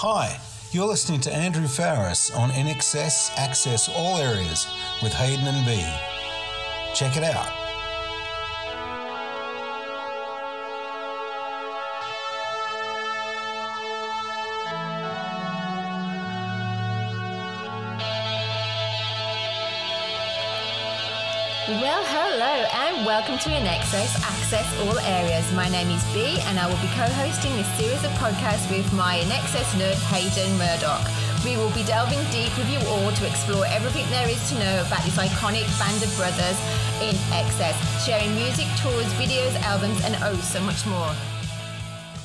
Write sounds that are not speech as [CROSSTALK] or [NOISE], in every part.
Hi, you're listening to Andrew Farriss on INXS Access All Areas with Hayden and B. Check it out. And welcome to INXS Access All Areas. My name is B and I will be co-hosting this series of podcasts with my INXS nerd Hayden Murdoch. We will be delving deep with you all to explore everything there is to know about this iconic band of brothers in excess, sharing music, tours, videos, albums and oh, so much more.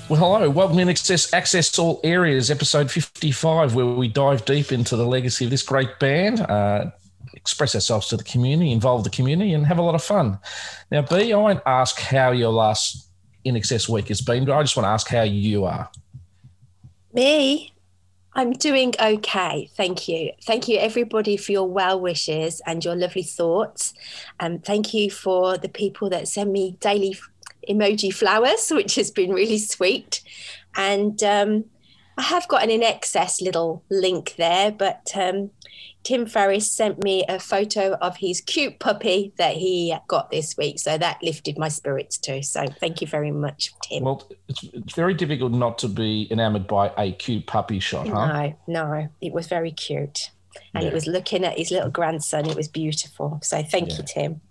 Well, hello. Welcome to Access, Access All Areas, episode 55, where we dive deep into the legacy of this great band. Uh, express ourselves to the community, involve the community, and have a lot of fun. Now, B, I won't ask how your last INXS week has been, but I just want to ask how you are. Me, I'm doing okay. Thank you. Thank you, everybody, for your well wishes and your lovely thoughts. And um, thank you for the people that send me daily emoji flowers, [LAUGHS] which has been really sweet. And um, I have got an in excess little link there, but um, Tim Farriss sent me a photo of his cute puppy that he got this week. So that lifted my spirits too. So thank you very much, Tim. Well, it's, it's very difficult not to be enamored by a cute puppy shot, huh? No, no, it was very cute. And yeah. it was looking at his little grandson. It was beautiful. So thank yeah. you, Tim.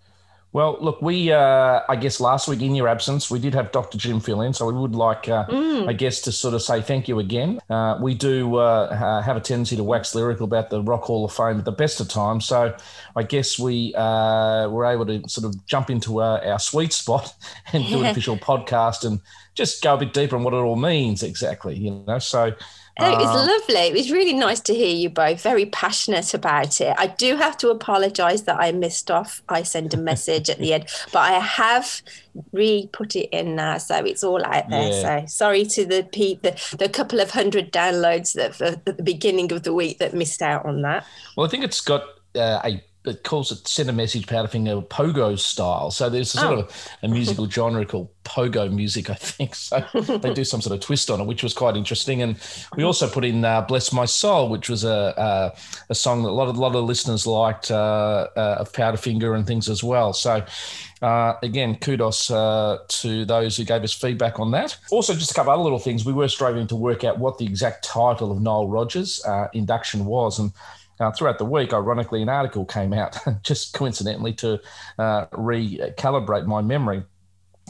Well, look, we, uh, I guess last week in your absence, we did have Dr. Jim fill in. So we would like, uh, mm. I guess, to sort of say thank you again. Uh, we do uh, have a tendency to wax lyrical about the Rock Hall of Fame at the best of times. So I guess we uh, were able to sort of jump into our, our sweet spot [LAUGHS] and do an official podcast and just go a bit deeper on what it all means exactly, you know. So it was um, lovely. It was really nice to hear you both very passionate about it. I do have to apologise that I missed off. I sent a message at the end, but I have re put it in now, so it's all out there. Yeah. So sorry to the, the the couple of hundred downloads that at the beginning of the week that missed out on that. Well, I think it's got uh, a it calls it send a message powderfinger pogo style. So there's a sort oh. of a musical [LAUGHS] genre called pogo music, I think. So they do some sort of twist on it, which was quite interesting. And we also put in uh, "Bless My Soul," which was a a, a song that a lot of a lot of listeners liked uh, uh, of Powderfinger and things as well. So. Uh, again, kudos uh, to those who gave us feedback on that. Also, just a couple other little things. We were striving to work out what the exact title of Nile Rodgers' uh, induction was, and uh, throughout the week, ironically, an article came out [LAUGHS] just coincidentally to uh, recalibrate my memory.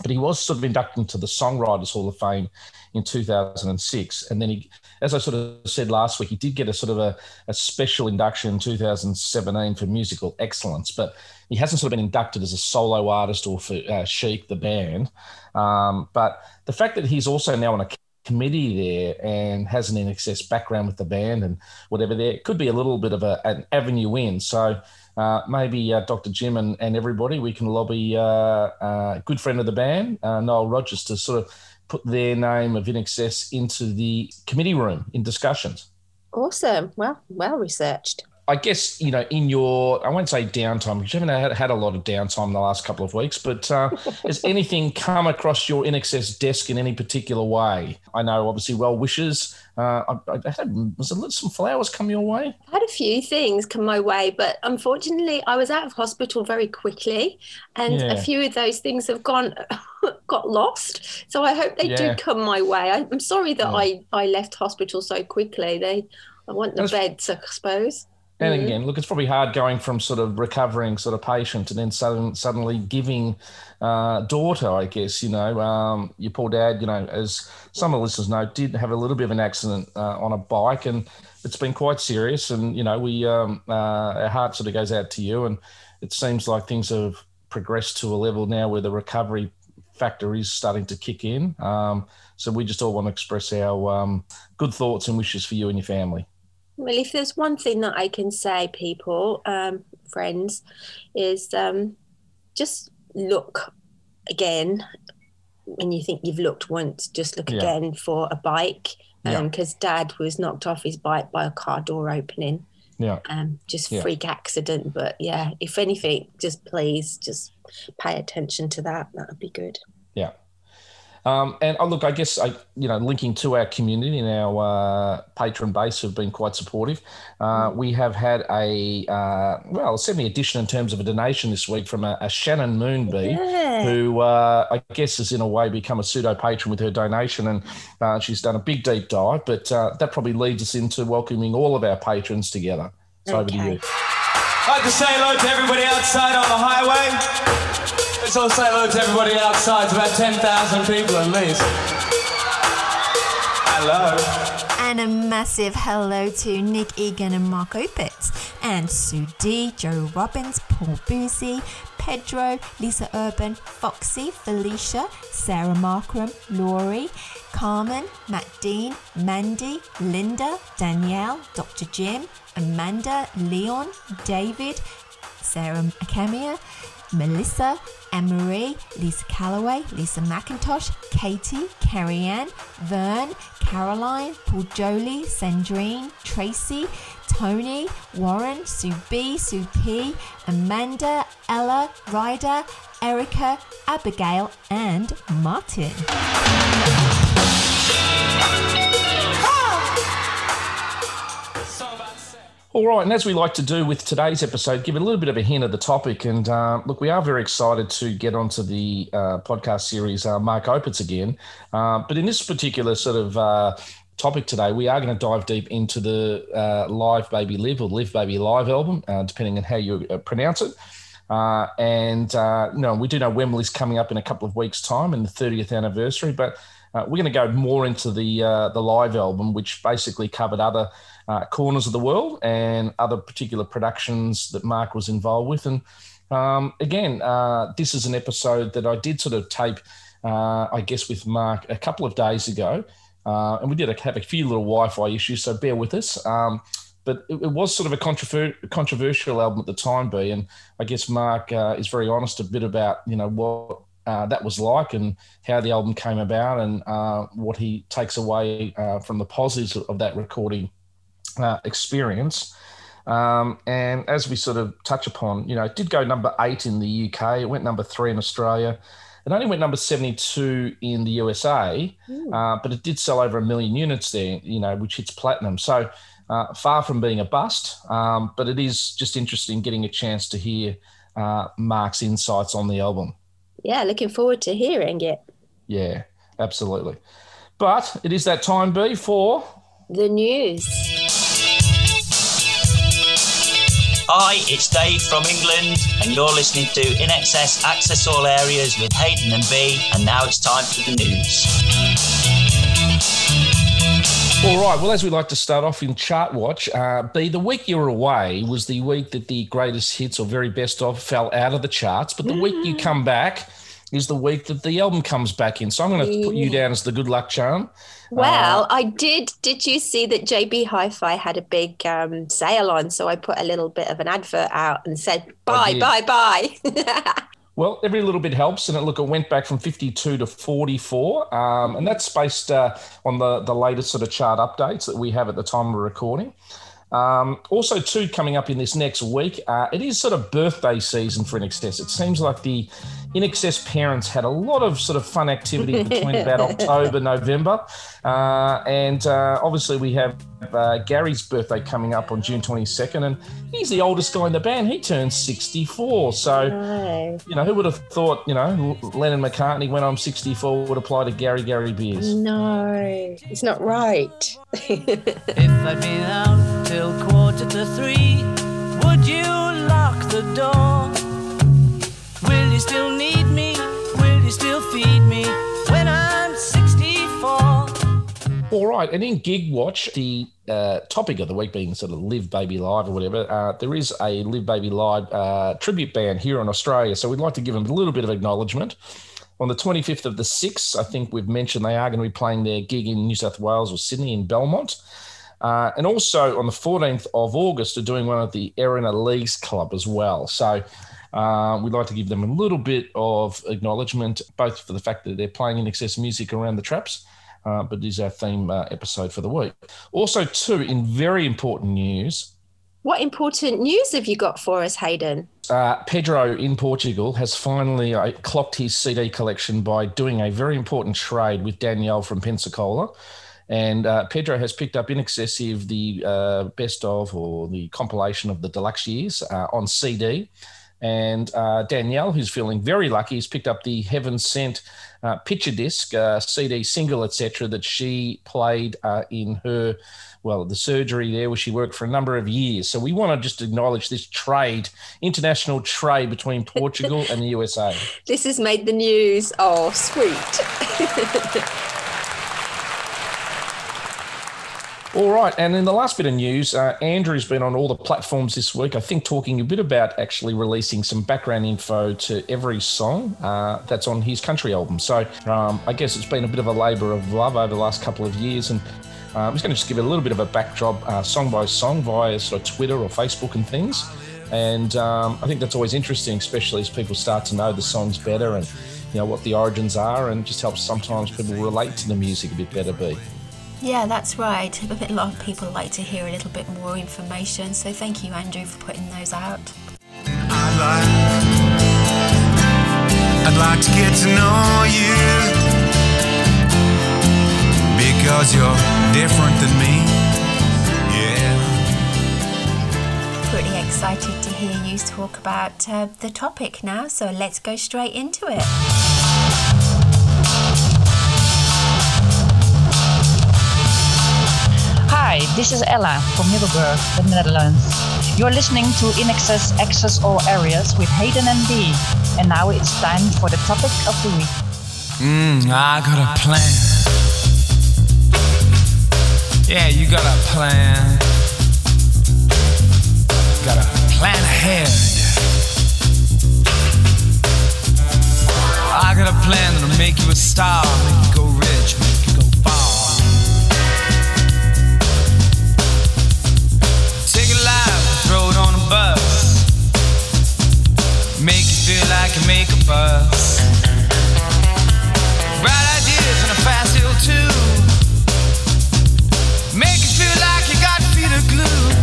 But he was sort of inducted into the Songwriters Hall of Fame in 2006. And then he, as I sort of said last week, he did get a sort of a, a special induction in 2017 for musical excellence, but he hasn't sort of been inducted as a solo artist or for uh, the band. Um, but the fact that he's also now on a committee there and has an INXS background with the band and whatever there could be a little bit of a, an avenue in. So uh, maybe uh, Dr. Jim and, and everybody, we can lobby uh, uh a good friend of the band, uh, Nile Rodgers, to sort of put their name of INXS into the committee room in discussions. Awesome. Well, well researched. I guess you know in your I won't say downtime because you haven't had, had a lot of downtime in the last couple of weeks, but uh, [LAUGHS] has anything come across your INXS desk in any particular way? I know obviously well wishes. Uh, I, I had was there some flowers come your way? I had a few things come my way, but unfortunately I was out of hospital very quickly, and yeah. a few of those things have gone [LAUGHS] got lost. So I hope they yeah. do come my way. I, am sorry that yeah. I I left hospital so quickly. They I want the That's, beds, I suppose. And mm-hmm. again, look, it's probably hard going from sort of recovering sort of patient and then sudden, suddenly giving uh, daughter, I guess, you know, um, your poor dad, you know, as some of the listeners know, did have a little bit of an accident uh, on a bike and it's been quite serious. And, you know, we, um, uh, our heart sort of goes out to you. And it seems like things have progressed to a level now where the recovery factor is starting to kick in. Um, so we just all want to express our um, good thoughts and wishes for you and your family. Well, if there's one thing that I can say, people, um, friends, is um, just look again when you think you've looked once. Just look yeah. again for a bike, because um, Dad was knocked off his bike by a car door opening. Yeah. Um, just yeah. freak accident, but yeah, if anything, just please just pay attention to that. That would be good. Yeah. Um, and oh, look, I guess I, you know, linking to our community and our uh, patron base have been quite supportive. Uh, we have had a uh, well, semi addition in terms of a donation this week from a, a Shannon Moonbee, yeah. who uh, I guess has in a way become a pseudo patron with her donation, and uh, she's done a big deep dive. But uh, that probably leads us into welcoming all of our patrons together. So okay. over to you. I'd like to say hello to everybody outside on the highway. Let's all say hello to everybody outside. It's about 10,000 people at least. Hello. And a massive hello to Nick Egan and Mark Opitz, and Sue D, Joe Robbins, Paul Boozy, Pedro, Lisa Urban, Foxy, Felicia, Sarah Markram, Laurie, Carmen, Matt Dean, Mandy, Linda, Danielle, Dr. Jim, Amanda, Leon, David, Sarah Akamia, Melissa, Anne-Marie, Lisa Calloway, Lisa McIntosh, Katie, Carrie Ann, Vern, Caroline, Paul Jolie, Sandrine, Tracy, Tony, Warren, Sue B, Sue P, Amanda, Ella, Ryder, Erica, Abigail, and Martin. All right, and as we like to do with today's episode, give a little bit of a hint of the topic. And uh, look, we are very excited to get onto the uh, podcast series uh, Mark Opitz again. Uh, but in this particular sort of uh, topic today, we are going to dive deep into the uh, Live Baby Live or Live Baby Live album, depending on how you pronounce it. and you we do know Wembley's coming up in a couple of weeks' time, in the 30th anniversary. But we're going to go more into the the live album, which basically covered other uh, corners of the world and other particular productions that Mark was involved with. And um, again, uh, this is an episode that I did sort of tape, uh, I guess, with Mark a couple of days ago. Uh, and we did have a few little Wi Fi issues, so bear with us. Um, but it, was sort of a controver- controversial album at the time, B. And I guess Mark uh, is very honest a bit about, you know, what uh, that was like and how the album came about and uh, what he takes away uh, from the positives of that recording uh, experience. Um, and as we sort of touch upon, you know, it did go number eight in the UK. It went number three in Australia. It only went number 72 in the USA, uh, but it did sell over a million units there, you know, which hits platinum. So uh, far from being a bust, um, but it is just interesting getting a chance to hear uh, Mark's insights on the album. Yeah, looking forward to hearing it. Yeah, absolutely. But it is that time, B, for the news. Hi, it's Dave from England, and you're listening to INXS Access All Areas with Hayden and B. And now it's time for the news. All right. Well, as we like to start off in Chart Watch, uh, B, the week you were away was the week that the greatest hits or very best of fell out of the charts. But the mm. week you mm. come back is the week that the album comes back in. So I'm going to put you down as the good luck charm. Well, uh, I did. Did you see that JB Hi-Fi had a big um, sale on? So I put a little bit of an advert out and said, "Bye, bye, bye." [LAUGHS] well, every little bit helps, and it look it went back from 52 to 44, um, and that's based uh, on the the latest sort of chart updates that we have at the time of recording. Um, also, too, coming up in this next week, uh, it is sort of birthday season for INXS. It seems like the INXS parents had a lot of sort of fun activity between about [LAUGHS] October, November. Uh, and uh, obviously, we have uh, Gary's birthday coming up on June 22nd, and he's the oldest guy in the band. He turns 64. So, no. you know, who would have thought, you know, Lennon McCartney, when I'm 64, would apply to Garry Gary Beers? No, it's not right. [LAUGHS] if I'd been out till quarter to three, would you lock the door? Still need me? Will you still feed me when I'm 64? All right, and in Gig Watch, the uh, topic of the week being sort of Live Baby Live or whatever, uh, there is a Live Baby Live uh, tribute band here in Australia. So we'd like to give them a little bit of acknowledgement. On the 25th of the 6th, I think we've mentioned they are going to be playing their gig in New South Wales or Sydney in Belmont. Uh, and also on the 14th of August, they're doing one at the Erina Leagues Club as well. So uh, we'd like to give them a little bit of acknowledgement, both for the fact that they're playing INXS music around the traps, uh, but it is our theme uh, episode for the week. Also, too, in very important news, what important news have you got for us, Hayden? Uh, Pedro in Portugal has finally uh, clocked his CD collection by doing a very important trade with Danielle from Pensacola. And uh, Pedro has picked up in excessive the uh, best of or the compilation of the deluxe years uh, on CD. And uh, Danielle, who's feeling very lucky, has picked up the Heaven Sent uh, picture disc, uh, CD single, etc., that she played uh, in her, well, the surgery there where she worked for a number of years. So we want to just acknowledge this trade, international trade between Portugal and the USA. [LAUGHS] This has made the news. Oh, sweet. [LAUGHS] All right, and in the last bit of news, uh, Andrew's been on all the platforms this week. I think talking a bit about actually releasing some background info to every song uh, that's on his country album. So um, I guess it's been a bit of a labour of love over the last couple of years, and uh, I'm just going to just give it a little bit of a backdrop, uh, song by song, via sort of Twitter or Facebook and things. And um, I think that's always interesting, especially as people start to know the songs better and you know what the origins are, and just helps sometimes people relate to the music a bit better. Be. Yeah, that's right. A lot of people like to hear a little bit more information, so thank you, Andrew, for putting those out. I'd like, I'd like to get to know you because you're different than me. Yeah. Pretty excited to hear you talk about uh, the topic now, so let's go straight into it. Hi, this is Ella from Middelburg, the Netherlands. You're listening to In Access All Areas with Hayden and B. And now it's time for the topic of the week. Mmm, I got a plan. Yeah, you got a plan. Got a plan ahead. I got a plan that'll make you a star, Make you feel like you make a buzz. Bright ideas and a fast hill too. Make you feel like you got feet of glue.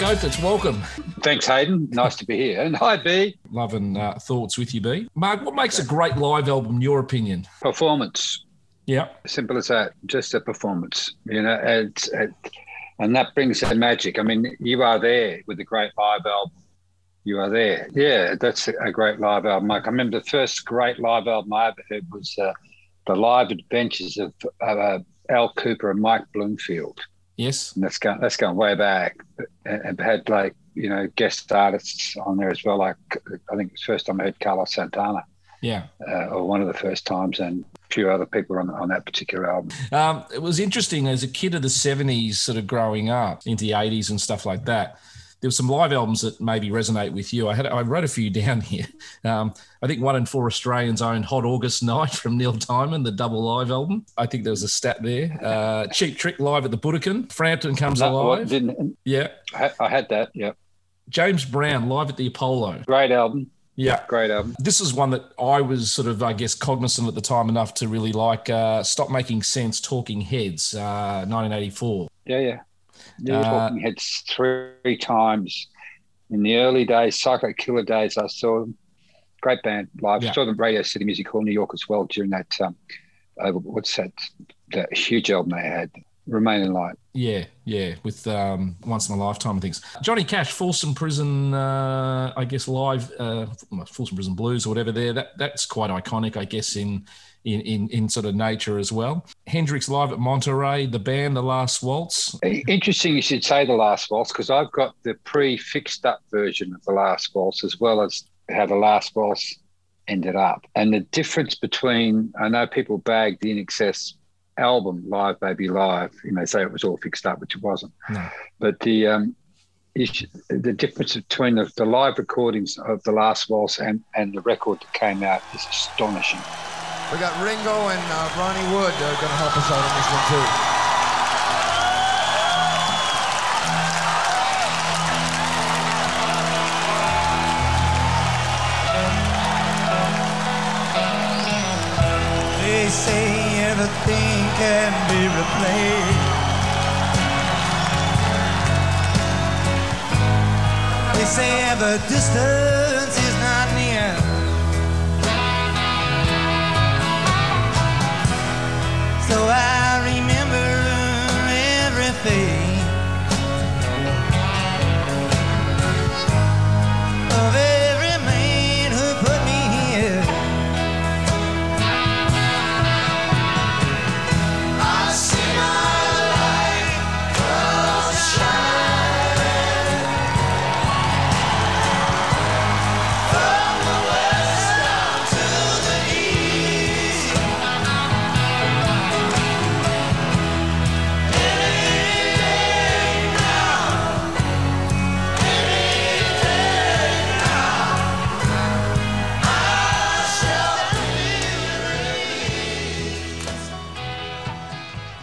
Mark welcome. Thanks, Hayden. Nice to be here. And hi, B. Loving uh, thoughts with you, B. Mark, what makes a great live album, your opinion? Performance. Yeah. Simple as that. Just a performance. You know, it's, it, and that brings the magic. I mean, you are there with a great live album. You are there. Yeah, that's a great live album. Like, I remember the first great live album I ever heard was uh, the live adventures of uh, Al Kooper and Mike Bloomfield. Yes. And that's going that's going way back. And had like you know guest artists on there as well. Like I think it was the first time I heard Carlos Santana, Yeah. uh, or one of the first times, and a few other people on on that particular album. Um, it was interesting as a kid of the 70s, sort of growing up into the 80s and stuff like that. There were some live albums that maybe resonate with you. I had I wrote a few [LAUGHS] down here. Um, I think one in four Australians owned Hot August Night [LAUGHS] from Neil Diamond, the double live album. I think there was a stat there. Uh, Cheap Trick live at the Budokan. Frampton comes I alive. didn't Yeah. I had- I had that? Yeah, James Brown live at the Apollo. great album. Yeah. Great album. This is one that I was sort of, I guess, cognizant at the time enough to really like. Uh, Stop Making Sense, Talking Heads, uh, 1984. Yeah, yeah. Uh, Talking Heads three times in the early days, Psycho Killer days. I saw them. Great band live. Yeah. Saw them Radio City Music Hall, New York as well during that. Um, uh, what's that? That huge album they had, Remain in Light. Yeah, yeah, with um, Once in a Lifetime things. Johnny Cash, Folsom Prison, uh, I guess live, uh, Folsom Prison Blues or whatever. There, that that's quite iconic, I guess, in in in, in sort of nature as well. Hendrix live at Monterey, the band, The Last Waltz. Interesting, you should say the Last Waltz because I've got the pre-fixed up version of the Last Waltz as well as how the Last Waltz ended up, and the difference between I know people bag the INXS album Live Baby Live, you know, say it was all fixed up, which it wasn't. No. But the um, the difference between the, the live recordings of the last waltz and, and the record that came out is astonishing. We got Ringo and uh, Ronnie Wood are going to help us out on this one too. They say everything can be replaced. They say the distance everything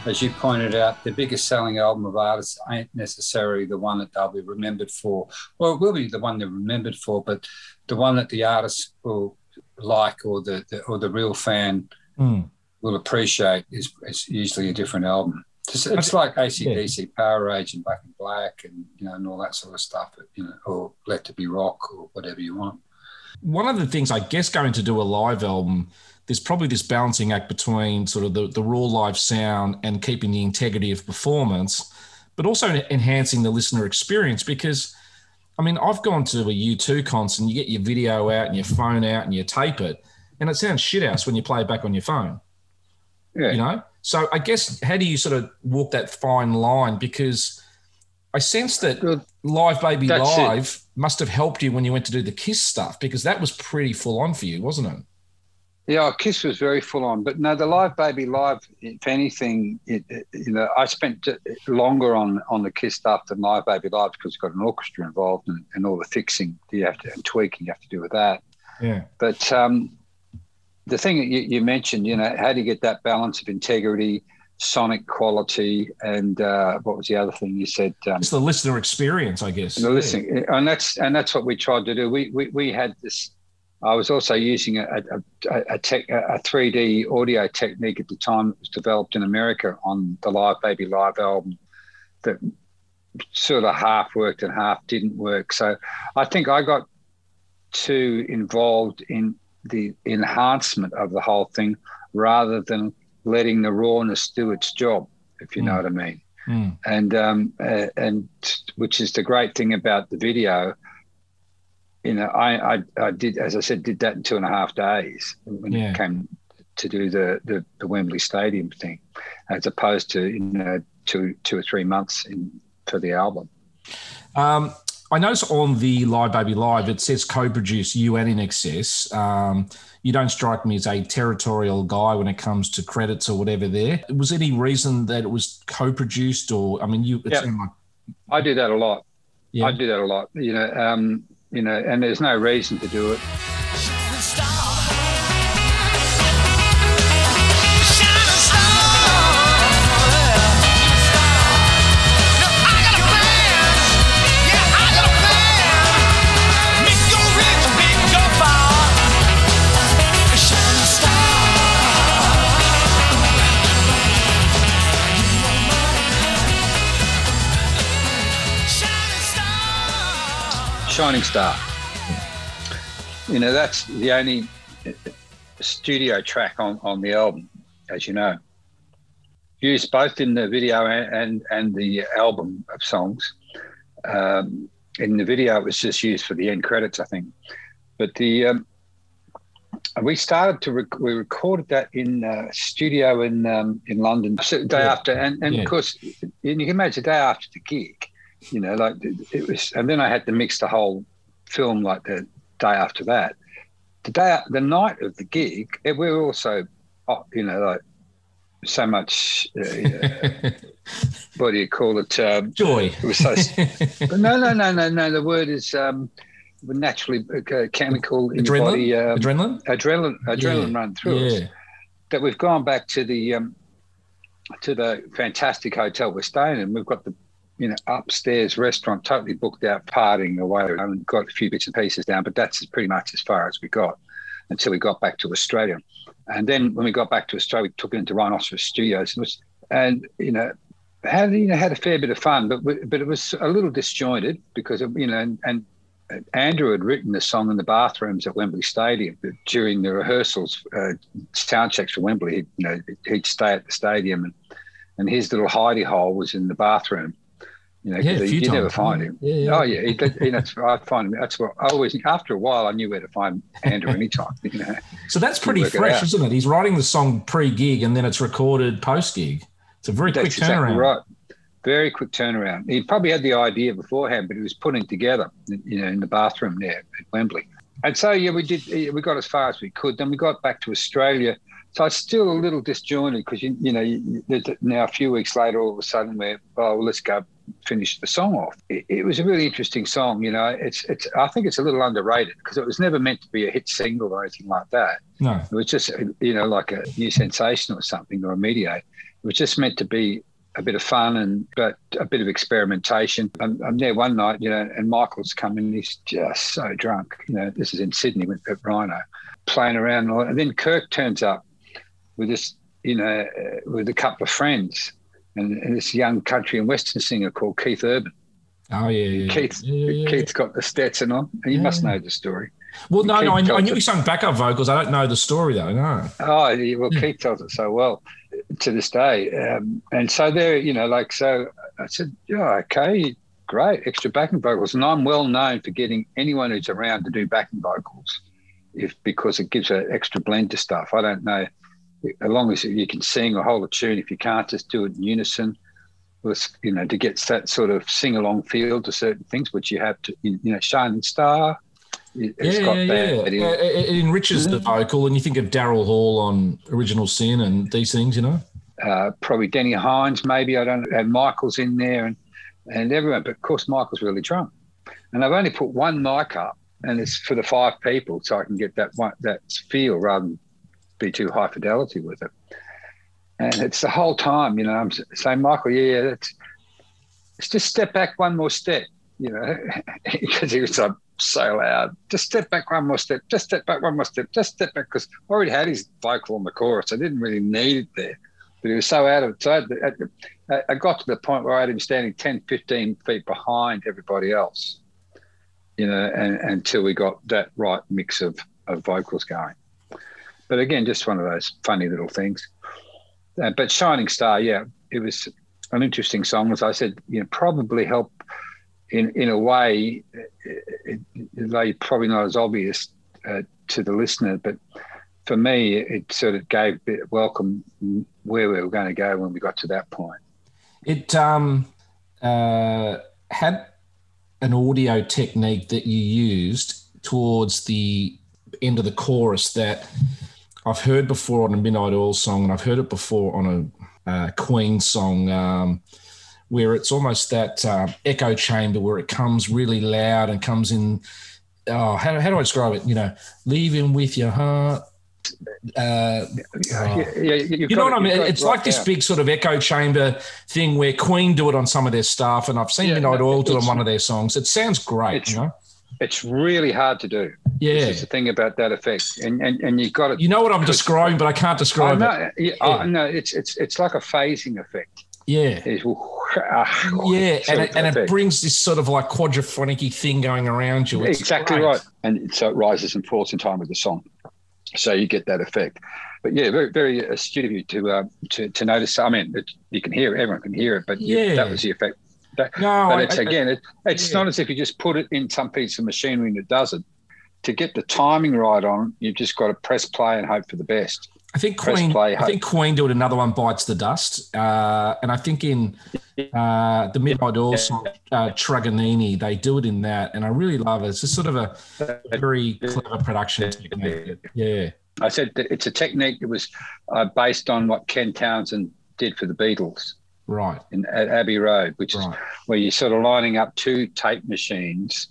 As you pointed out, the biggest selling album of artists ain't necessarily the one that they'll be remembered for. Well, it will be the one they're remembered for, but the one that the artist will like or the, the or the real fan Mm. will appreciate is, is usually a different album. It's, it's like ACDC, Powerage, and Black and Black, and you know, and all that sort of stuff. You know, or Let It Be Rock, or whatever you want. one of the things I guess going to do a live album, there's probably this balancing act between sort of the, the raw live sound and keeping the integrity of performance, but also enhancing the listener experience. Because, I mean, I've gone to a U2 concert and you get your video out and your phone out and you tape it, and it sounds shit house when you play it back on your phone. Yeah. You know? So I guess how do you sort of walk that fine line? Because I sense that Live Baby That's it. Live must have helped you when you went to do the Kiss stuff because that was pretty full on for you, wasn't it? Yeah, Kiss was very full on, but no, the Live Baby Live. If anything, it, it- you know, I spent longer on on the Kiss stuff than Live Baby Live because it's got an orchestra involved and, and all the fixing you have to and tweaking you have to do with that. Yeah. But um, the thing that you, you mentioned, you know, how do you get that balance of integrity, sonic quality, and uh, what was the other thing you said? Um, It's the listener experience, I guess. the listening, and that's and that's what we tried to do. We we, we had this. I was also using a a, a, tech, a 3D audio technique at the time that was developed in America on the Live Baby Live album that sort of half worked and half didn't work. So I think I got too involved in the enhancement of the whole thing rather than letting the rawness do its job, if you know what I mean Mm. and um, uh, and which is the great thing about the video. You know, I, I I did as I said did that in two and a half days when Yeah. it came to do the, the the Wembley Stadium thing, as opposed to you know two two or three months in for the album. Um, I notice on the Live Baby Live, it says co-produce you and INXS. Um, you don't strike me as a territorial guy when it comes to credits or whatever. There was any reason that it was co-produced, or I mean, you it Yeah. like I do that a lot. Yeah. I do that a lot. You know, um, you know, and there's no reason to do it. Shining Star. You know, that's the only studio track on, on the album, as you know. Used both in the video and, and, and the album of songs. Um, in the video, it was just used for the end credits, I think. But the um, we started to rec- we recorded that in uh, studio in um, in London so the day Yeah. after, and, and Yeah. of course, and you can imagine the day after the gig, you know, like it was, and then I had to mix the whole film like the day after that. The day, the night of the gig, it, we were also, oh, you know, like so much uh, [LAUGHS] what do you call it? Um, Joy. It was so. [LAUGHS] but no, no, no, no, no. The word is um, naturally uh, chemical in your Adrenaline? body. Um, Adrenaline? Adrenaline. Adrenaline Yeah. run through Yeah. us. That we've gone back to the um, to the fantastic hotel we're staying in. We've got the you know upstairs restaurant totally booked out, partying away, and got a few bits and pieces down. But that's pretty much as far as we got until we got back to Australia. And then when we got back to Australia, we took it into Rhinoceros Studios, and, was, and you know had you know had a fair bit of fun, but but it was a little disjointed because of, you know and, and Andrew had written the song in the bathrooms at Wembley Stadium during the rehearsals, uh, sound checks for Wembley. He'd, you know, he'd stay at the stadium, and, and his little hidey hole was in the bathroom. You know, Yeah, you never find him. Yeah, yeah. Oh yeah, he, you know, that's, I find him. That's what I always. After a while, I knew where to find Andrew [LAUGHS] anytime. You know, So that's pretty fresh, out. isn't it? He's writing the song pre-gig and then it's recorded post-gig. It's a very quick That's exactly turnaround. right. Very quick turnaround. He probably had the idea beforehand, but he was putting together, you know, in the bathroom there at Wembley. And so, yeah, we did. We got as far as we could. Then we got back to Australia. So it's still a little disjointed because you, you know, you, now a few weeks later, all of a sudden we're, oh, well, let's go finish the song off. It, it was a really interesting song. You know, it's it's. I think it's a little underrated because it was never meant to be a hit single or anything like that. No. It was just, you know, like a new sensation or something or a mediate. It was just meant to be a bit of fun and but a bit of experimentation. I'm, I'm there one night, you know, and Michael's coming. He's just so drunk. You know, this is in Sydney with at Rhino, playing around, and then Kirk turns up with this, you know, uh, with a couple of friends. And, and this young country and western singer called Keith Urban. Oh yeah, yeah. Keith, yeah, yeah. Keith's got the Stetson on, and you must know the story. Well, no, Keith no, I, knew- I knew he sung backup vocals. I don't know the story though. No. Oh, well, Keith tells it so well to this day. Um, and so there, you know, like, so I said, yeah, okay, great, extra backing vocals. And I'm well known for getting anyone who's around to do backing vocals if because it gives an extra blend to stuff. I don't know, as long as you can sing or hold a tune, if you can't, just do it in unison. With, you know, to get that sort of sing along feel to certain things, which you have to, you know, Shining Star. It's yeah, got yeah, that. yeah. Uh, It, it enriches the vocal, and you think of Daryl Hall on Original Sin and these things, you know. uh, probably Deni Hines, maybe I don't know, and Michael's in there and and everyone. But of course, Michael's really drunk, and I've only put one mic up, and it's for the five people, so I can get that one that feel rather than be too high fidelity with it. And it's the whole time, you know, I'm saying, Michael, yeah, yeah, that's, it's just step back one more step, you know, [LAUGHS] because he was so, so loud. Just step back one more step, just step back one more step, just step back, because I already had his vocal on the chorus. I didn't really need it there, but he was so out of it. So I got to the point where I had him standing 10, 15 feet behind everybody else, you know, and, until we got that right mix of, of vocals going. But again, just one of those funny little things. Uh, but Shining Star, yeah, it was an interesting song. As I said, you know, probably help in in a way, it, it, they probably not as obvious uh, to the listener, but for me, it sort of gave a bit of welcome where we were going to go when we got to that point. It um, uh, had an audio technique that you used towards the end of the chorus that I've heard before on a Midnight Oil song, and I've heard it before on a uh, Queen song, um, where it's almost that uh, echo chamber where it comes really loud and comes in. Oh, how, how do I describe it? You know, leaving with your heart. Uh, Yeah, yeah, you've you know it- what I mean? it It's right like this big sort of echo chamber thing where Queen do it on some of their stuff, and I've seen Yeah, Midnight no, Oil do it on one of their songs. It sounds great, you know. It's really hard to do. Yeah. This is the thing about that effect, and and, and you've got to. You know what I'm describing, but I can't describe know, it. yeah, I know. It's it's it's like a phasing effect. Yeah. Yeah, and it, and it brings this sort of like quadraphonic thing going around you. It's exactly great. right. And so it rises and falls in time with the song. So you get that effect. But yeah, very very astute of you to uh, to to notice. I mean, it, you can hear it. Everyone can hear it. But you- Yeah. that was the effect. That, No, but it's I- again, it, it's not as if you just put it in some piece of machinery and it does it. To get the timing right on, you've just got to press play and hope for the best. I think Queen. play, I think Queen do it. Another one bites the dust, uh, and I think in uh, the Midnight Oil song, uh, Truganini, they do it in that, and I really love it. It's just sort of a very clever production technique. Yeah, I said that it's a technique that was uh, based on what Ken Townsend did for the Beatles. Right. in at Abbey Road, which is where you're sort of lining up two tape machines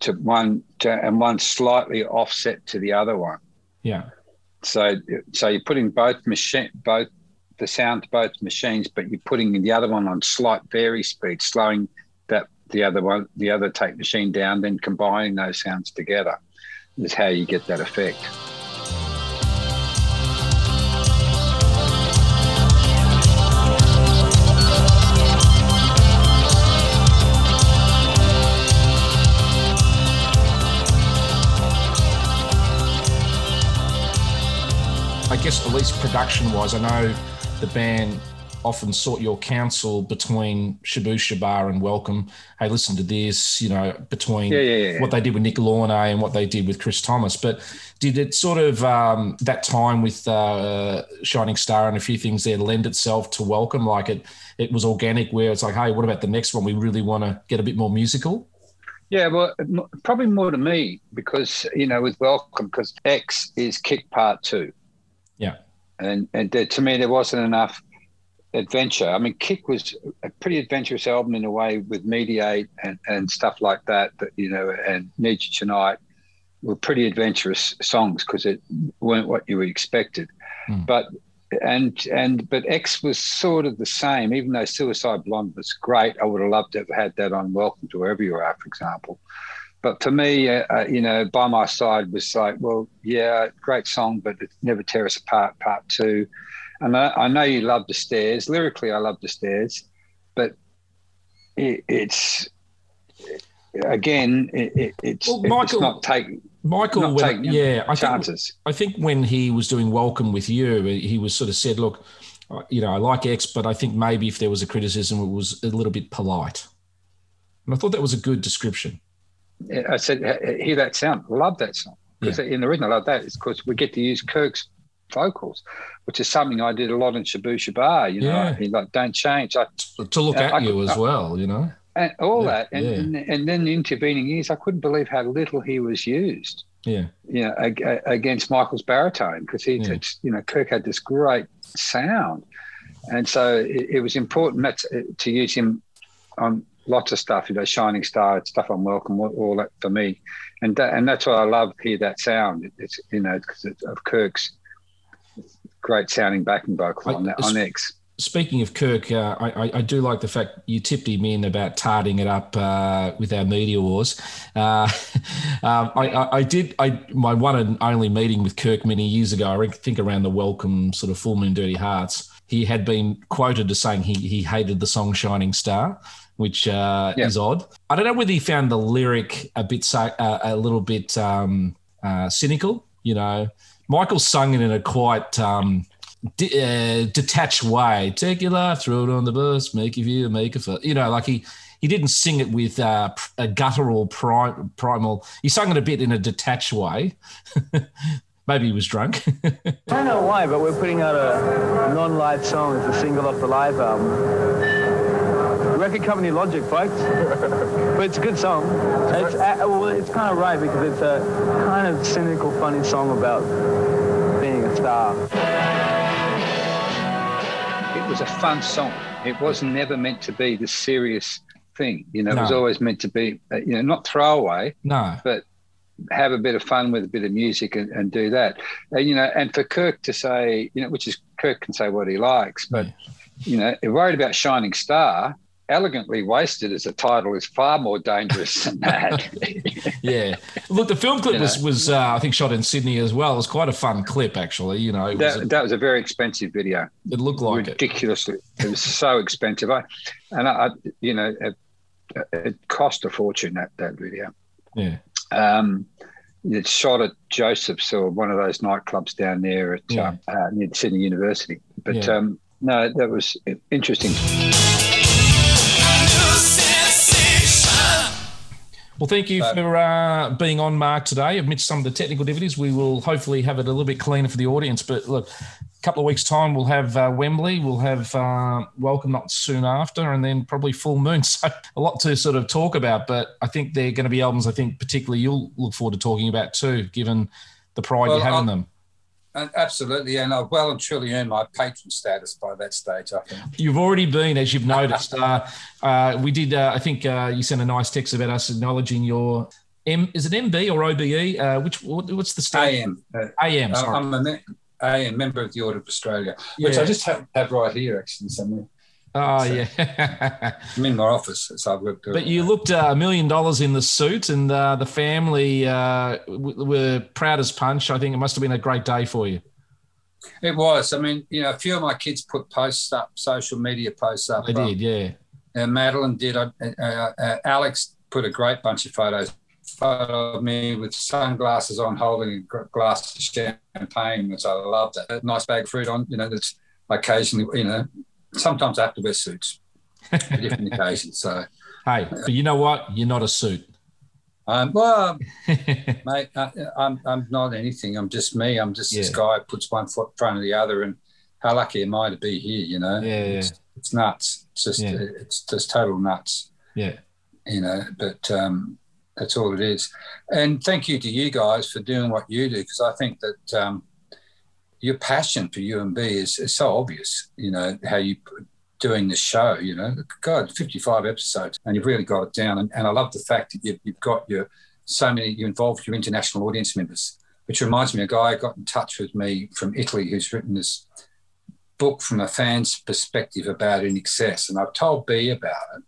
to one to, and one slightly offset to the other one. Yeah. So so you're putting both machine both the sound to both machines, but you're putting the other one on slight vary speed, slowing that the other one the other tape machine down, then combining those sounds together is how you get that effect. I guess at least production wise, I know the band often sought your counsel between Shabooh Shoobah and Welcome. Hey, listen to this, you know, between Yeah, yeah, yeah. what they did with Nick Launay and what they did with Chris Thomas. But did it sort of um, that time with uh, Shining Star and a few things there lend itself to Welcome? Like it, it was organic where it's like, hey, what about the next one? We really want to get a bit more musical. Yeah, well, probably more to me because you know with Welcome because X is Kick Part Two. Yeah. and and there, to me there wasn't enough adventure. I mean, Kick was a pretty adventurous album in a way with Mediate and, and stuff like that. That you know, and Need You Tonight were pretty adventurous songs because it weren't what you expected. Mm. But and and but X was sort of the same. Even though Suicide Blonde was great, I would have loved to have had that on Welcome to Wherever You Are, for example. But for me, uh, uh, you know, by my side was like, well, yeah, great song, but it never tear us apart. Part two, and I, I know you love the stairs. Lyrically, I love the stairs, but it, it's again, it, it, it's, Well, it's Michael- not taking Michael, not when- yeah, I think. I think when he was doing Welcome with you, he was sort of said, "Look, uh, you know, I like X, but I think maybe if there was a criticism, it was a little bit polite." And I thought that was a good description. I said, hear that sound. Love that song. Because in the reason I love that is because we get to use Kirk's vocals, which is something I did a lot in Shabooh Shoobah. You know, Yeah. He like don't change. I, To look at I- you as well, you know. and all Yeah, that, and, yeah. and and then the intervening years, I couldn't believe how little he was used. Yeah, You know, ag- ag- against Michael's baritone because he, Yeah. you know, Kirk had this great sound, and so it, it was important to use him on lots of stuff. You know, Shining Star stuff on Welcome, all, that for me, and that, and that's why I love hear that sound. It's you know because of Kirk's great sounding backing vocal I- on that on X. Speaking of Kirk, uh, I, I, I do like the fact you tipped him in about tarting it up uh, with our media wars. Uh, [LAUGHS] um, I, I, I did. I my one and only meeting with Kirk many years ago. I think around the Welcome sort of Full Moon Dirty Hearts. He had been quoted as saying he he hated the song Shining Star, which uh, Yeah. is odd. I don't know whether he found the lyric a bit uh, a little bit um, uh, cynical. You know, Michael sung it in a quite. Um, de- uh, detached way. Take your life, throw it on the bus, make you view, make a fuss. You know, like he he didn't sing it with uh, a guttural prim- primal. He sung it a bit in a detached way. [LAUGHS] Maybe he was drunk. [LAUGHS] I don't know why, but we're putting out a non-live song as a single off the live album. Record company Logic, folks. [LAUGHS] but it's a good song. It's, uh, well, it's kind of right because it's a kind of cynical, funny song about being a star. it was a fun song. It was never meant to be the serious thing. You know, it was always meant to be, uh, you know, not throwaway, no, but have a bit of fun with a bit of music and, and do that. And, you know, and for Kirk to say, you know, which is Kirk can say what he likes, but, you know, worried about Shining Star, elegantly wasted as a title is far more dangerous than that. [LAUGHS] yeah. Look, the film clip You was know. was uh, I think shot in Sydney as well. It was quite a fun clip, actually. You know, it was that, a- that was a very expensive video. it looked like it. ridiculously. It. was so expensive. I, and I, I you know, it, it cost a fortune that that video. Yeah. Um, it's shot at Joseph's or one of those nightclubs down there at Yeah. uh, uh, near Sydney University. But Yeah. um, no, that was interesting. Well, thank you for uh, being on, Mark, today. Amidst some of the technical difficulties, we will hopefully have it a little bit cleaner for the audience. But look, a couple of weeks' time, we'll have uh, Wembley, we'll have uh, Welcome not soon after, and then probably Full Moon. [LAUGHS] So a lot to sort of talk about. But I think they're going to be albums I think particularly you'll look forward to talking about too, given the pride Well, you have in I'll- them. And absolutely, and I've well and truly earned my patron status by that stage. I think. You've already been, as you've noticed. uh, uh, we did. Uh, I think uh, you sent a nice text about us acknowledging your M. Is it MB or OBE? Uh, which what, what's the state? AM. Uh, AM. Sorry. I'm a me- AM member of the Order of Australia, which Yeah. I just have, have right here actually somewhere. Oh so- yeah. I'm in my office, so I've got. But you looked uh, a million dollars in the suit, and uh, the family uh, w- were proud as punch. I think it must have been a great day for you. It was. I mean, you know, a few of my kids put posts up, social media posts up. They did, yeah. Uh, Madeline did. Uh, uh, uh, Alex put a great bunch of photos. Photo of me with sunglasses on, holding a glass of champagne, which I loved. A nice bag of fruit on. You know, that's occasionally. You know, sometimes I have to wear suits for different [LAUGHS] occasions. So, Hey, but you know what? You're not a suit. um, well, [LAUGHS] mate, I, I'm I'm not anything. I'm just me. I'm just this guy who puts one foot in front of the other, and how lucky am I to be here? You know, Yeah, yeah. It's, it's nuts. It's just Yeah. it's just total nuts. Yeah. You know, but um, that's all it is. And thank you to you guys for doing what you do, because I think that um, your passion for UMB is, is so obvious. You know how you doing the show. You know, God, 55 episodes, and you've really got it down. And, and I love the fact that you've, you've got your so many. You involved your international audience members, which reminds me, a guy got in touch with me from Italy who's written this book from a fan's perspective about INXS, and I've told B about it.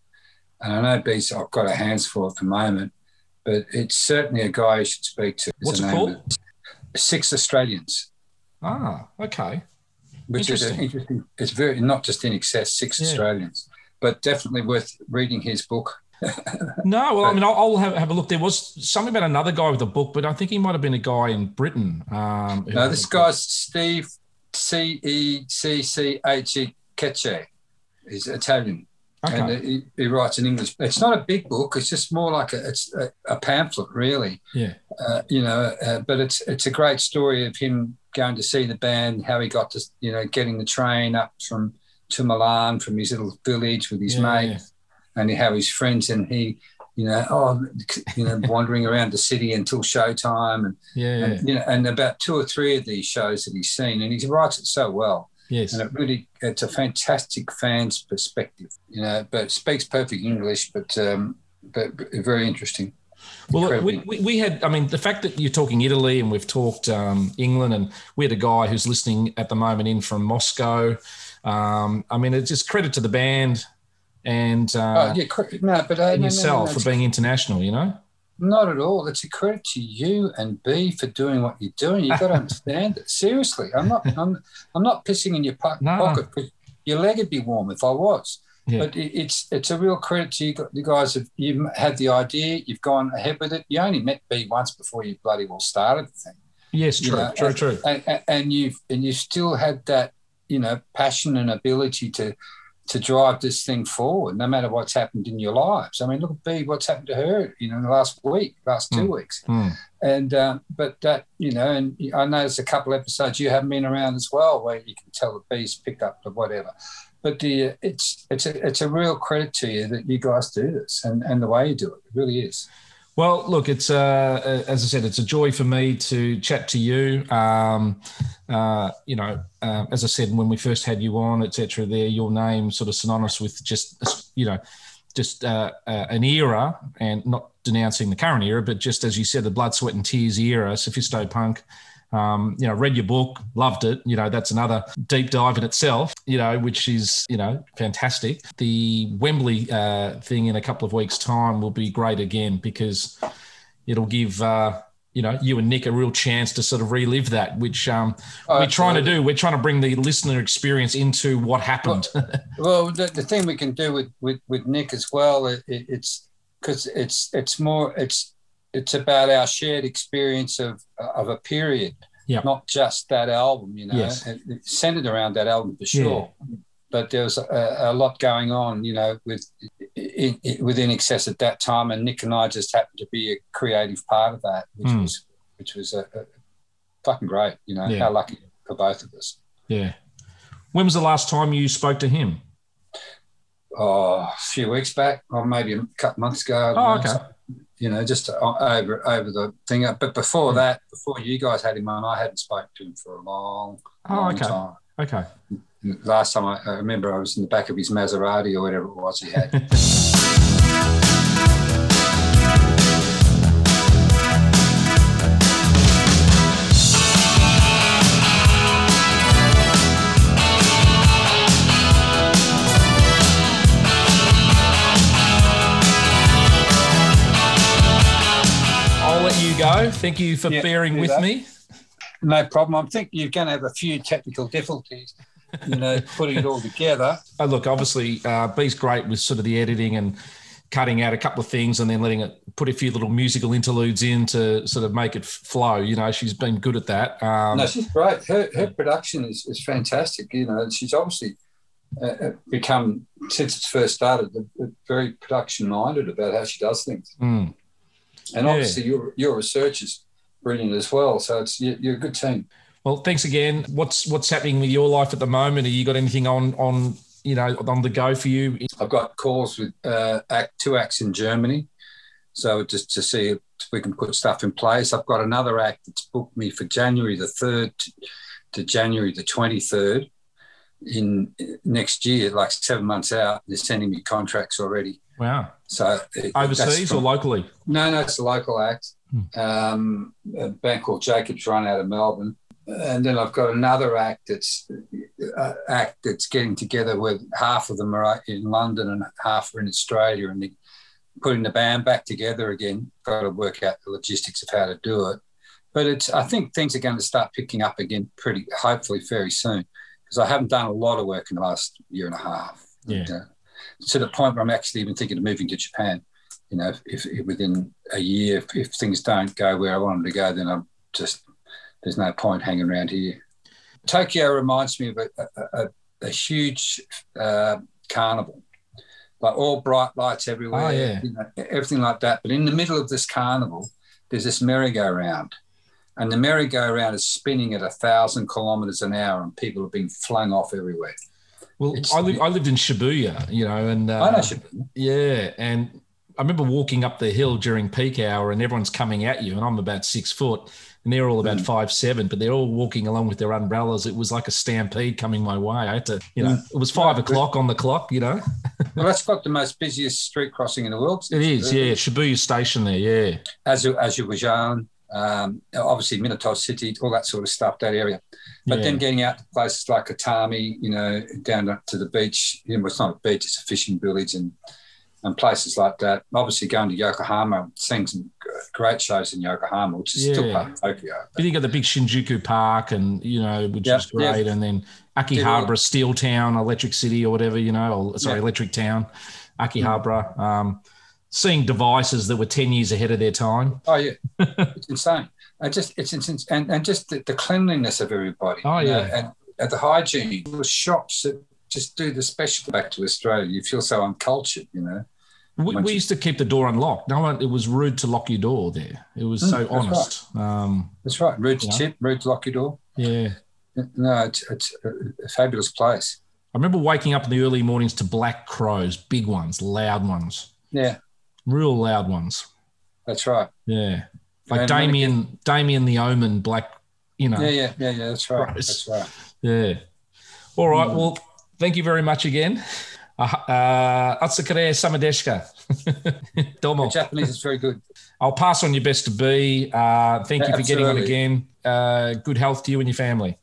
And I know B's I've got a hands full at the moment, but it's certainly a guy you should speak to. What's it called? Six Australians Ah, okay. which is Interesting. an interesting. It's very not just INXS six Yeah. Australians, but definitely worth reading his book. [LAUGHS] No, well, I mean, I'll, I'll have, have a look. There was something about another guy with a book, but I think he might have been a guy in Britain. Um, No, this guy's Steve C E C C H E Keche. He's Italian. Okay. And he, he writes in English. It's not a big book. It's just more like a, it's a, a pamphlet, really. Yeah. uh, you know, uh, but it's it's a great story of him going to see the band, how he got to, you know, getting the train up from to Milan from his little village with his Yeah, mate, yeah. and how his friends and he, you know, oh, you know, [LAUGHS] wandering around the city until showtime, and, Yeah, yeah. and you know, and about two or three of these shows that he's seen, and he writes it so well. Yes. And it really, it's a fantastic fan's perspective, you know, but speaks perfect English, but um, but very interesting. Well, we, we, we had, I mean, the fact that you're talking Italy and we've talked um, England, and we had a guy who's listening at the moment in from Moscow. Um, I mean, it's just credit to the band and uh, oh yeah, no, but uh, and no, yourself no, for being international, you know? Not at all. It's a credit to you and B for doing what you're doing. You've got to [LAUGHS] understand it. Seriously, I'm not. I'm. I'm not pissing in your po- No. pocket. Your leg would be warm if I was. Yeah. But it, it's it's a real credit to you. You guys have you had the idea. You've gone ahead with it. You only met B once before you bloody well started the thing. Yes, you true, know, true, and, true. And, and- and you've and you still had that you know passion and ability to to drive this thing forward, no matter what's happened in your lives. I mean, look at B, what's happened to her, you know, in the last week, last two Mm. weeks. Hmm. And um, but that you know, and I noticed a couple episodes you haven't been around as well, where you can tell the B's picked up the whatever. But the it's it's a it's a real credit to you that you guys do this and and the way you do it. It really is. Well, look, it's uh, as I said, it's a joy for me to chat to you. Um, uh, you know, uh, as I said when we first had you on, etc. There, your name sort of synonymous with just you know, just uh, uh, an era, and not denouncing the current era, but just as you said, the blood, sweat, and tears era, sophisto punk. Um, you know, read your book, loved it. You know, that's another deep dive in itself. You know, which is you know fantastic. The Wembley uh, thing in a couple of weeks' time will be great again because it'll give uh, you know you and Nick a real chance to sort of relive that, which um, Oh, we're trying to do. We're trying to bring the listener experience into what happened. [LAUGHS] Well, the, the thing we can do with with, with Nick as well, it, it- it's because it's it's more it's it's about our shared experience of of a period, Yeah. not just that album. You know, Yes. it's centered around that album for sure. But there was a, a lot going on, you know, with in, in, with INXS at that time, and Nick and I just happened to be a creative part of that, which Hmm. was which was a, a fucking great. You know, Yeah. how lucky for both of us. yeah. When was the last time you spoke to him? oh, a few weeks back, or maybe a couple months ago. Oh, know. okay. You know, just uh, over over the thing. But before hmm. that, before you guys had him on, I hadn't spoken to him for a long, Oh, long okay. time. Okay. Last time I, I remember, I was in the back of his Maserati or whatever it was he had. [LAUGHS] go. Thank you for Yeah, bearing with that. me. no problem. I think you're going to have a few technical difficulties, you know, [LAUGHS] putting it all together. Oh, look, obviously, uh, B's great with sort of the editing and cutting out a couple of things and then letting it put a few little musical interludes in to sort of make it flow. You know, she's been good at that. Um, no, she's great. Her, her production is, is fantastic. You know, and she's obviously uh, uh, become since it's first started very production minded about how she does things. mm. And Yeah. obviously, your your research is brilliant as well. So it's you're, a good team. Well, thanks again. What's what's happening with your life at the moment? Have you got anything on on you know on the go for you? I've got calls with uh, act two acts in Germany, so just to see if we can put stuff in place. I've got another act that's booked me for January the third to, to January the twenty third in next year, like seven months out. They're sending me contracts already. Wow. So it- Overseas or locally? No, no, it's a local act. Um, a band called Jacobs run out of Melbourne. And then I've got another act that's uh, act that's getting together with half of them are in London and half are in Australia, and putting the band back together again. Got to work out the logistics of how to do it. But it's I think things are going to start picking up again pretty hopefully very soon because I haven't done a lot of work in the last year and a half. Yeah. And, uh, to the point where I'm actually even thinking of moving to Japan. You know, if, if within a year, if, if things don't go where I want them to go, then I'm just there's no point hanging around here. Tokyo reminds me of a, a, a, a huge uh, carnival, like all bright lights everywhere, Oh, yeah. you know, everything like that. But in the middle of this carnival, there's this merry-go-round, and the merry-go-round is spinning at a thousand kilometers an hour, and people are being flung off everywhere. Well, I, li- I lived in Shibuya, you know, and uh, I know Shibuya. Yeah, and I remember walking up the hill during peak hour, and everyone's coming at you, and I'm about six foot, and they're all about Mm. five seven, but they're all walking along with their umbrellas. It was like a stampede coming my way. I had to, you know, Mm. it was five o'clock on the clock, you know. [LAUGHS] Well, that's got the most busiest street crossing in the world. It is, yeah, Shibuya Station there, yeah. Azu- Azabu-Juban, um, obviously Minato City, all that sort of stuff, that area. But Yeah. then getting out to places like Atami, you know, down to the beach, you know, it's not a beach, it's a fishing village and and places like that. Obviously going to Yokohama, seeing some great shows in Yokohama, which is still part of Tokyo. But you got the big Shinjuku Park, and you know, which Yeah, is great, yeah. and then Yeah. Akihabara Steel Town, Electric City, or whatever, you know, or sorry, Yeah. Electric Town, Akihabara. Um, seeing devices that were ten years ahead of their time. Oh yeah, it's insane. I just it's insane, and and just the, the cleanliness of everybody. Oh, you know, yeah. and, and the hygiene. The shops that just do the special back to Australia. You feel so uncultured, you know. We, we used to keep the door unlocked. No one. It was rude to lock your door there. It was Mm, so that's honest. Um, That's right. Rude to Yeah. tip, rude to lock your door. yeah. No, it's, it's a fabulous place. I remember waking up in the early mornings to black crows, big ones, loud ones, Yeah, real loud ones. that's right. Yeah, like And when it Damien, Damien the Omen, black. You know. Yeah, yeah, yeah, yeah. That's right. Gross. That's right. Yeah. All right. Mm. Well, thank you very much again. Uh, uh, Atsukare samadeshka. [LAUGHS] Domo. The Japanese is very good. I'll pass on your best to B. Uh, thank you for getting on again. Uh, good health to you and your family.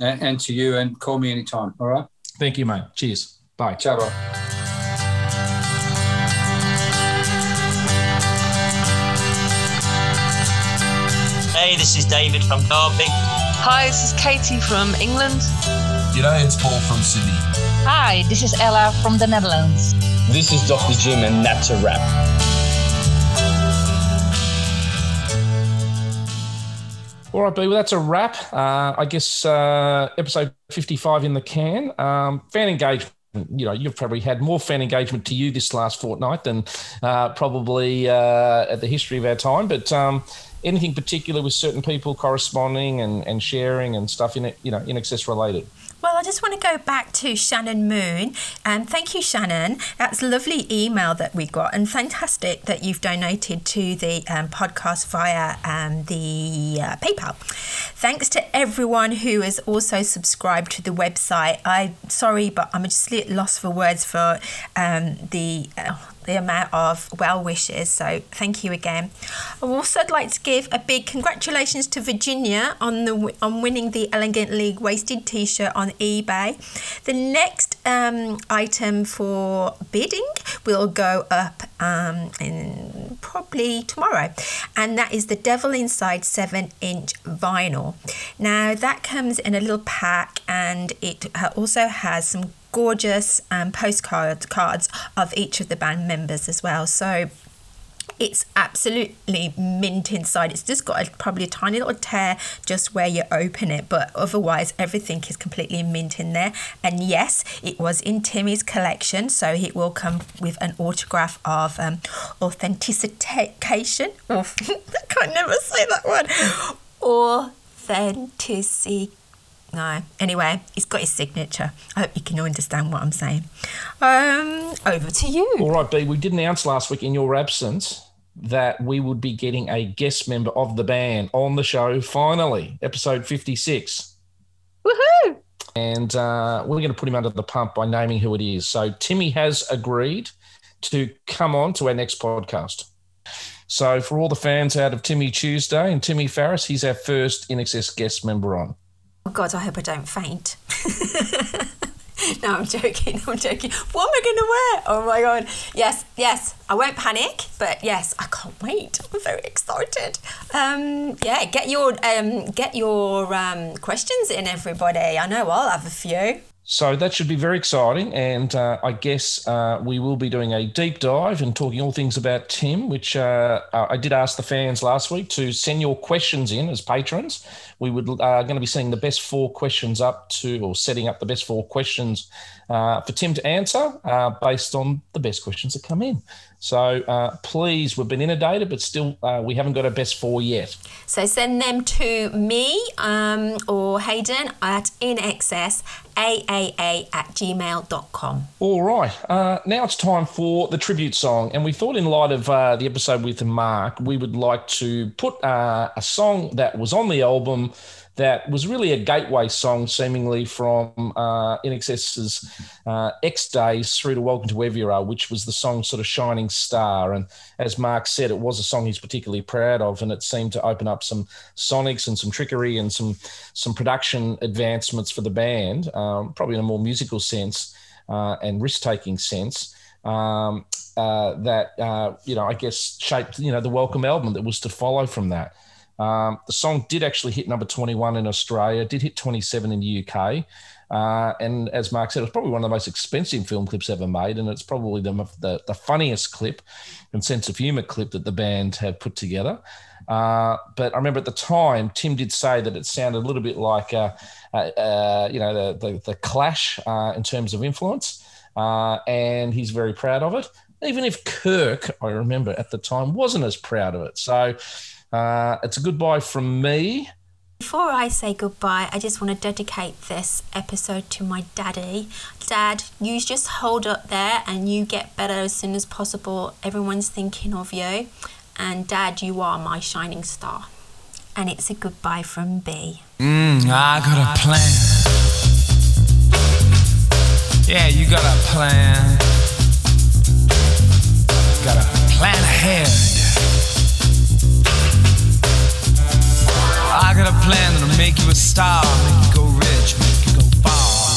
And, and to you, and call me anytime. All right. Thank you, mate. Cheers. Bye. Ciao. bro. Hey, this is David from Derby. Hi, this is Katie from England. G'day, it's Paul from Sydney. Hi, this is Ella from the Netherlands. This is Dr. Jim, and that's a wrap. All right, B. Well, that's a wrap. Uh, I guess uh, episode 55 in the can. Um, fan engagement. You know, you've probably had more fan engagement to you this last fortnight than uh, probably uh, at the history of our time. But um, anything particular with certain people corresponding and, and sharing and stuff in it, you know, INXS related. Well, I just want to go back to Shannon Moon. And thank you, Shannon. That's lovely email that we got, and fantastic that you've donated to the um, podcast via um, the uh, PayPal. Thanks to everyone who has also subscribed to the website. I'm sorry, but I'm just lost for words for um, the. Uh, the amount of well wishes. So thank you again. I also would like to give a big congratulations to Virginia on the on winning the Elegantly Wasted T-shirt on eBay. The next um, item for bidding will go up um, in probably tomorrow, and that is the Devil Inside seven inch vinyl. Now that comes in a little pack, and it also has some gorgeous um, postcard cards of each of the band members as well. So it's absolutely mint inside. It's just got a, probably a tiny little tear just where you open it, but otherwise everything is completely mint in there. And yes, it was in Timmy's collection, so it will come with an autograph of um, authentication. [LAUGHS] I can never say that word. Authenticity no. Anyway, he's got his signature. I hope you can understand what I'm saying. Um, over to you. All right, B. We did announce last week in your absence that we would be getting a guest member of the band on the show finally, episode 56. Woohoo! And uh, we're going to put him under the pump by naming who it is. So Timmy has agreed to come on to our next podcast. So for all the fans out of Timmy Tuesday and Timmy Farriss, he's our first INXS guest member on. Oh God, I hope I don't faint. [LAUGHS] no, I'm joking. I'm joking. What am I going to wear? Oh my God. Yes, yes. I won't panic, but yes, I can't wait. I'm very excited. Um, yeah, get your um, get your um, questions in, everybody. I know I'll have a few. So that should be very exciting. And uh, I guess uh, we will be doing a deep dive and talking all things about Tim, which uh, I did ask the fans last week to send your questions in as patrons. We would uh, going to be sending the best four questions up to, or setting up the best four questions uh, for Tim to answer uh, based on the best questions that come in. So uh, please, we've been inundated, but still uh, we haven't got a best four yet. So send them to me um, or Hayden at inxsaaa at gmail.com. All right. Uh, now it's time for the tribute song. And we thought, in light of uh, the episode with Mark, we would like to put uh, a song that was on the album that was really a gateway song, seemingly from uh, uh, X Days through to Welcome to Wherever You Are, which was the song sort of Shining Star. And as Mark said, it was a song he's particularly proud of, and it seemed to open up some sonics and some trickery and some some production advancements for the band, um, probably in a more musical sense uh, and risk taking sense. Um, uh, that uh, you know, I guess shaped you know the welcome album that was to follow from that. Um, the song did actually hit number 21 in Australia, did hit 27 in the UK. Uh, and as Mark said, it's probably one of the most expensive film clips ever made. And it's probably the, the, the funniest clip and sense of humor clip that the band have put together. Uh, but I remember at the time, Tim did say that it sounded a little bit like, uh, uh, uh you know, the, the, the Clash uh, in terms of influence. and he's very proud of it. Even if Kirk, I remember at the time, wasn't as proud of it. So, uh, it's a goodbye from me. Before I say goodbye, I just want to dedicate this episode to my daddy. Dad, you just hold up there and you get better as soon as possible. Everyone's thinking of you. And Dad, you are my shining star. And it's a goodbye from B. Mmm, I got a plan. Yeah, you got a plan. Got a plan ahead. I got a plan that'll make you a star, make you go rich, make you go far.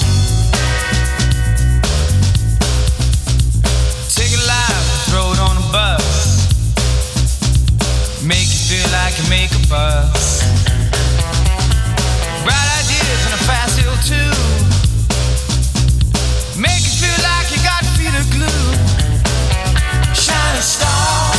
Take a life, throw it on a bus, make you feel like you make a buzz. Bright ideas in a fast hill too, make you feel like you got feet of glue. Shine a star.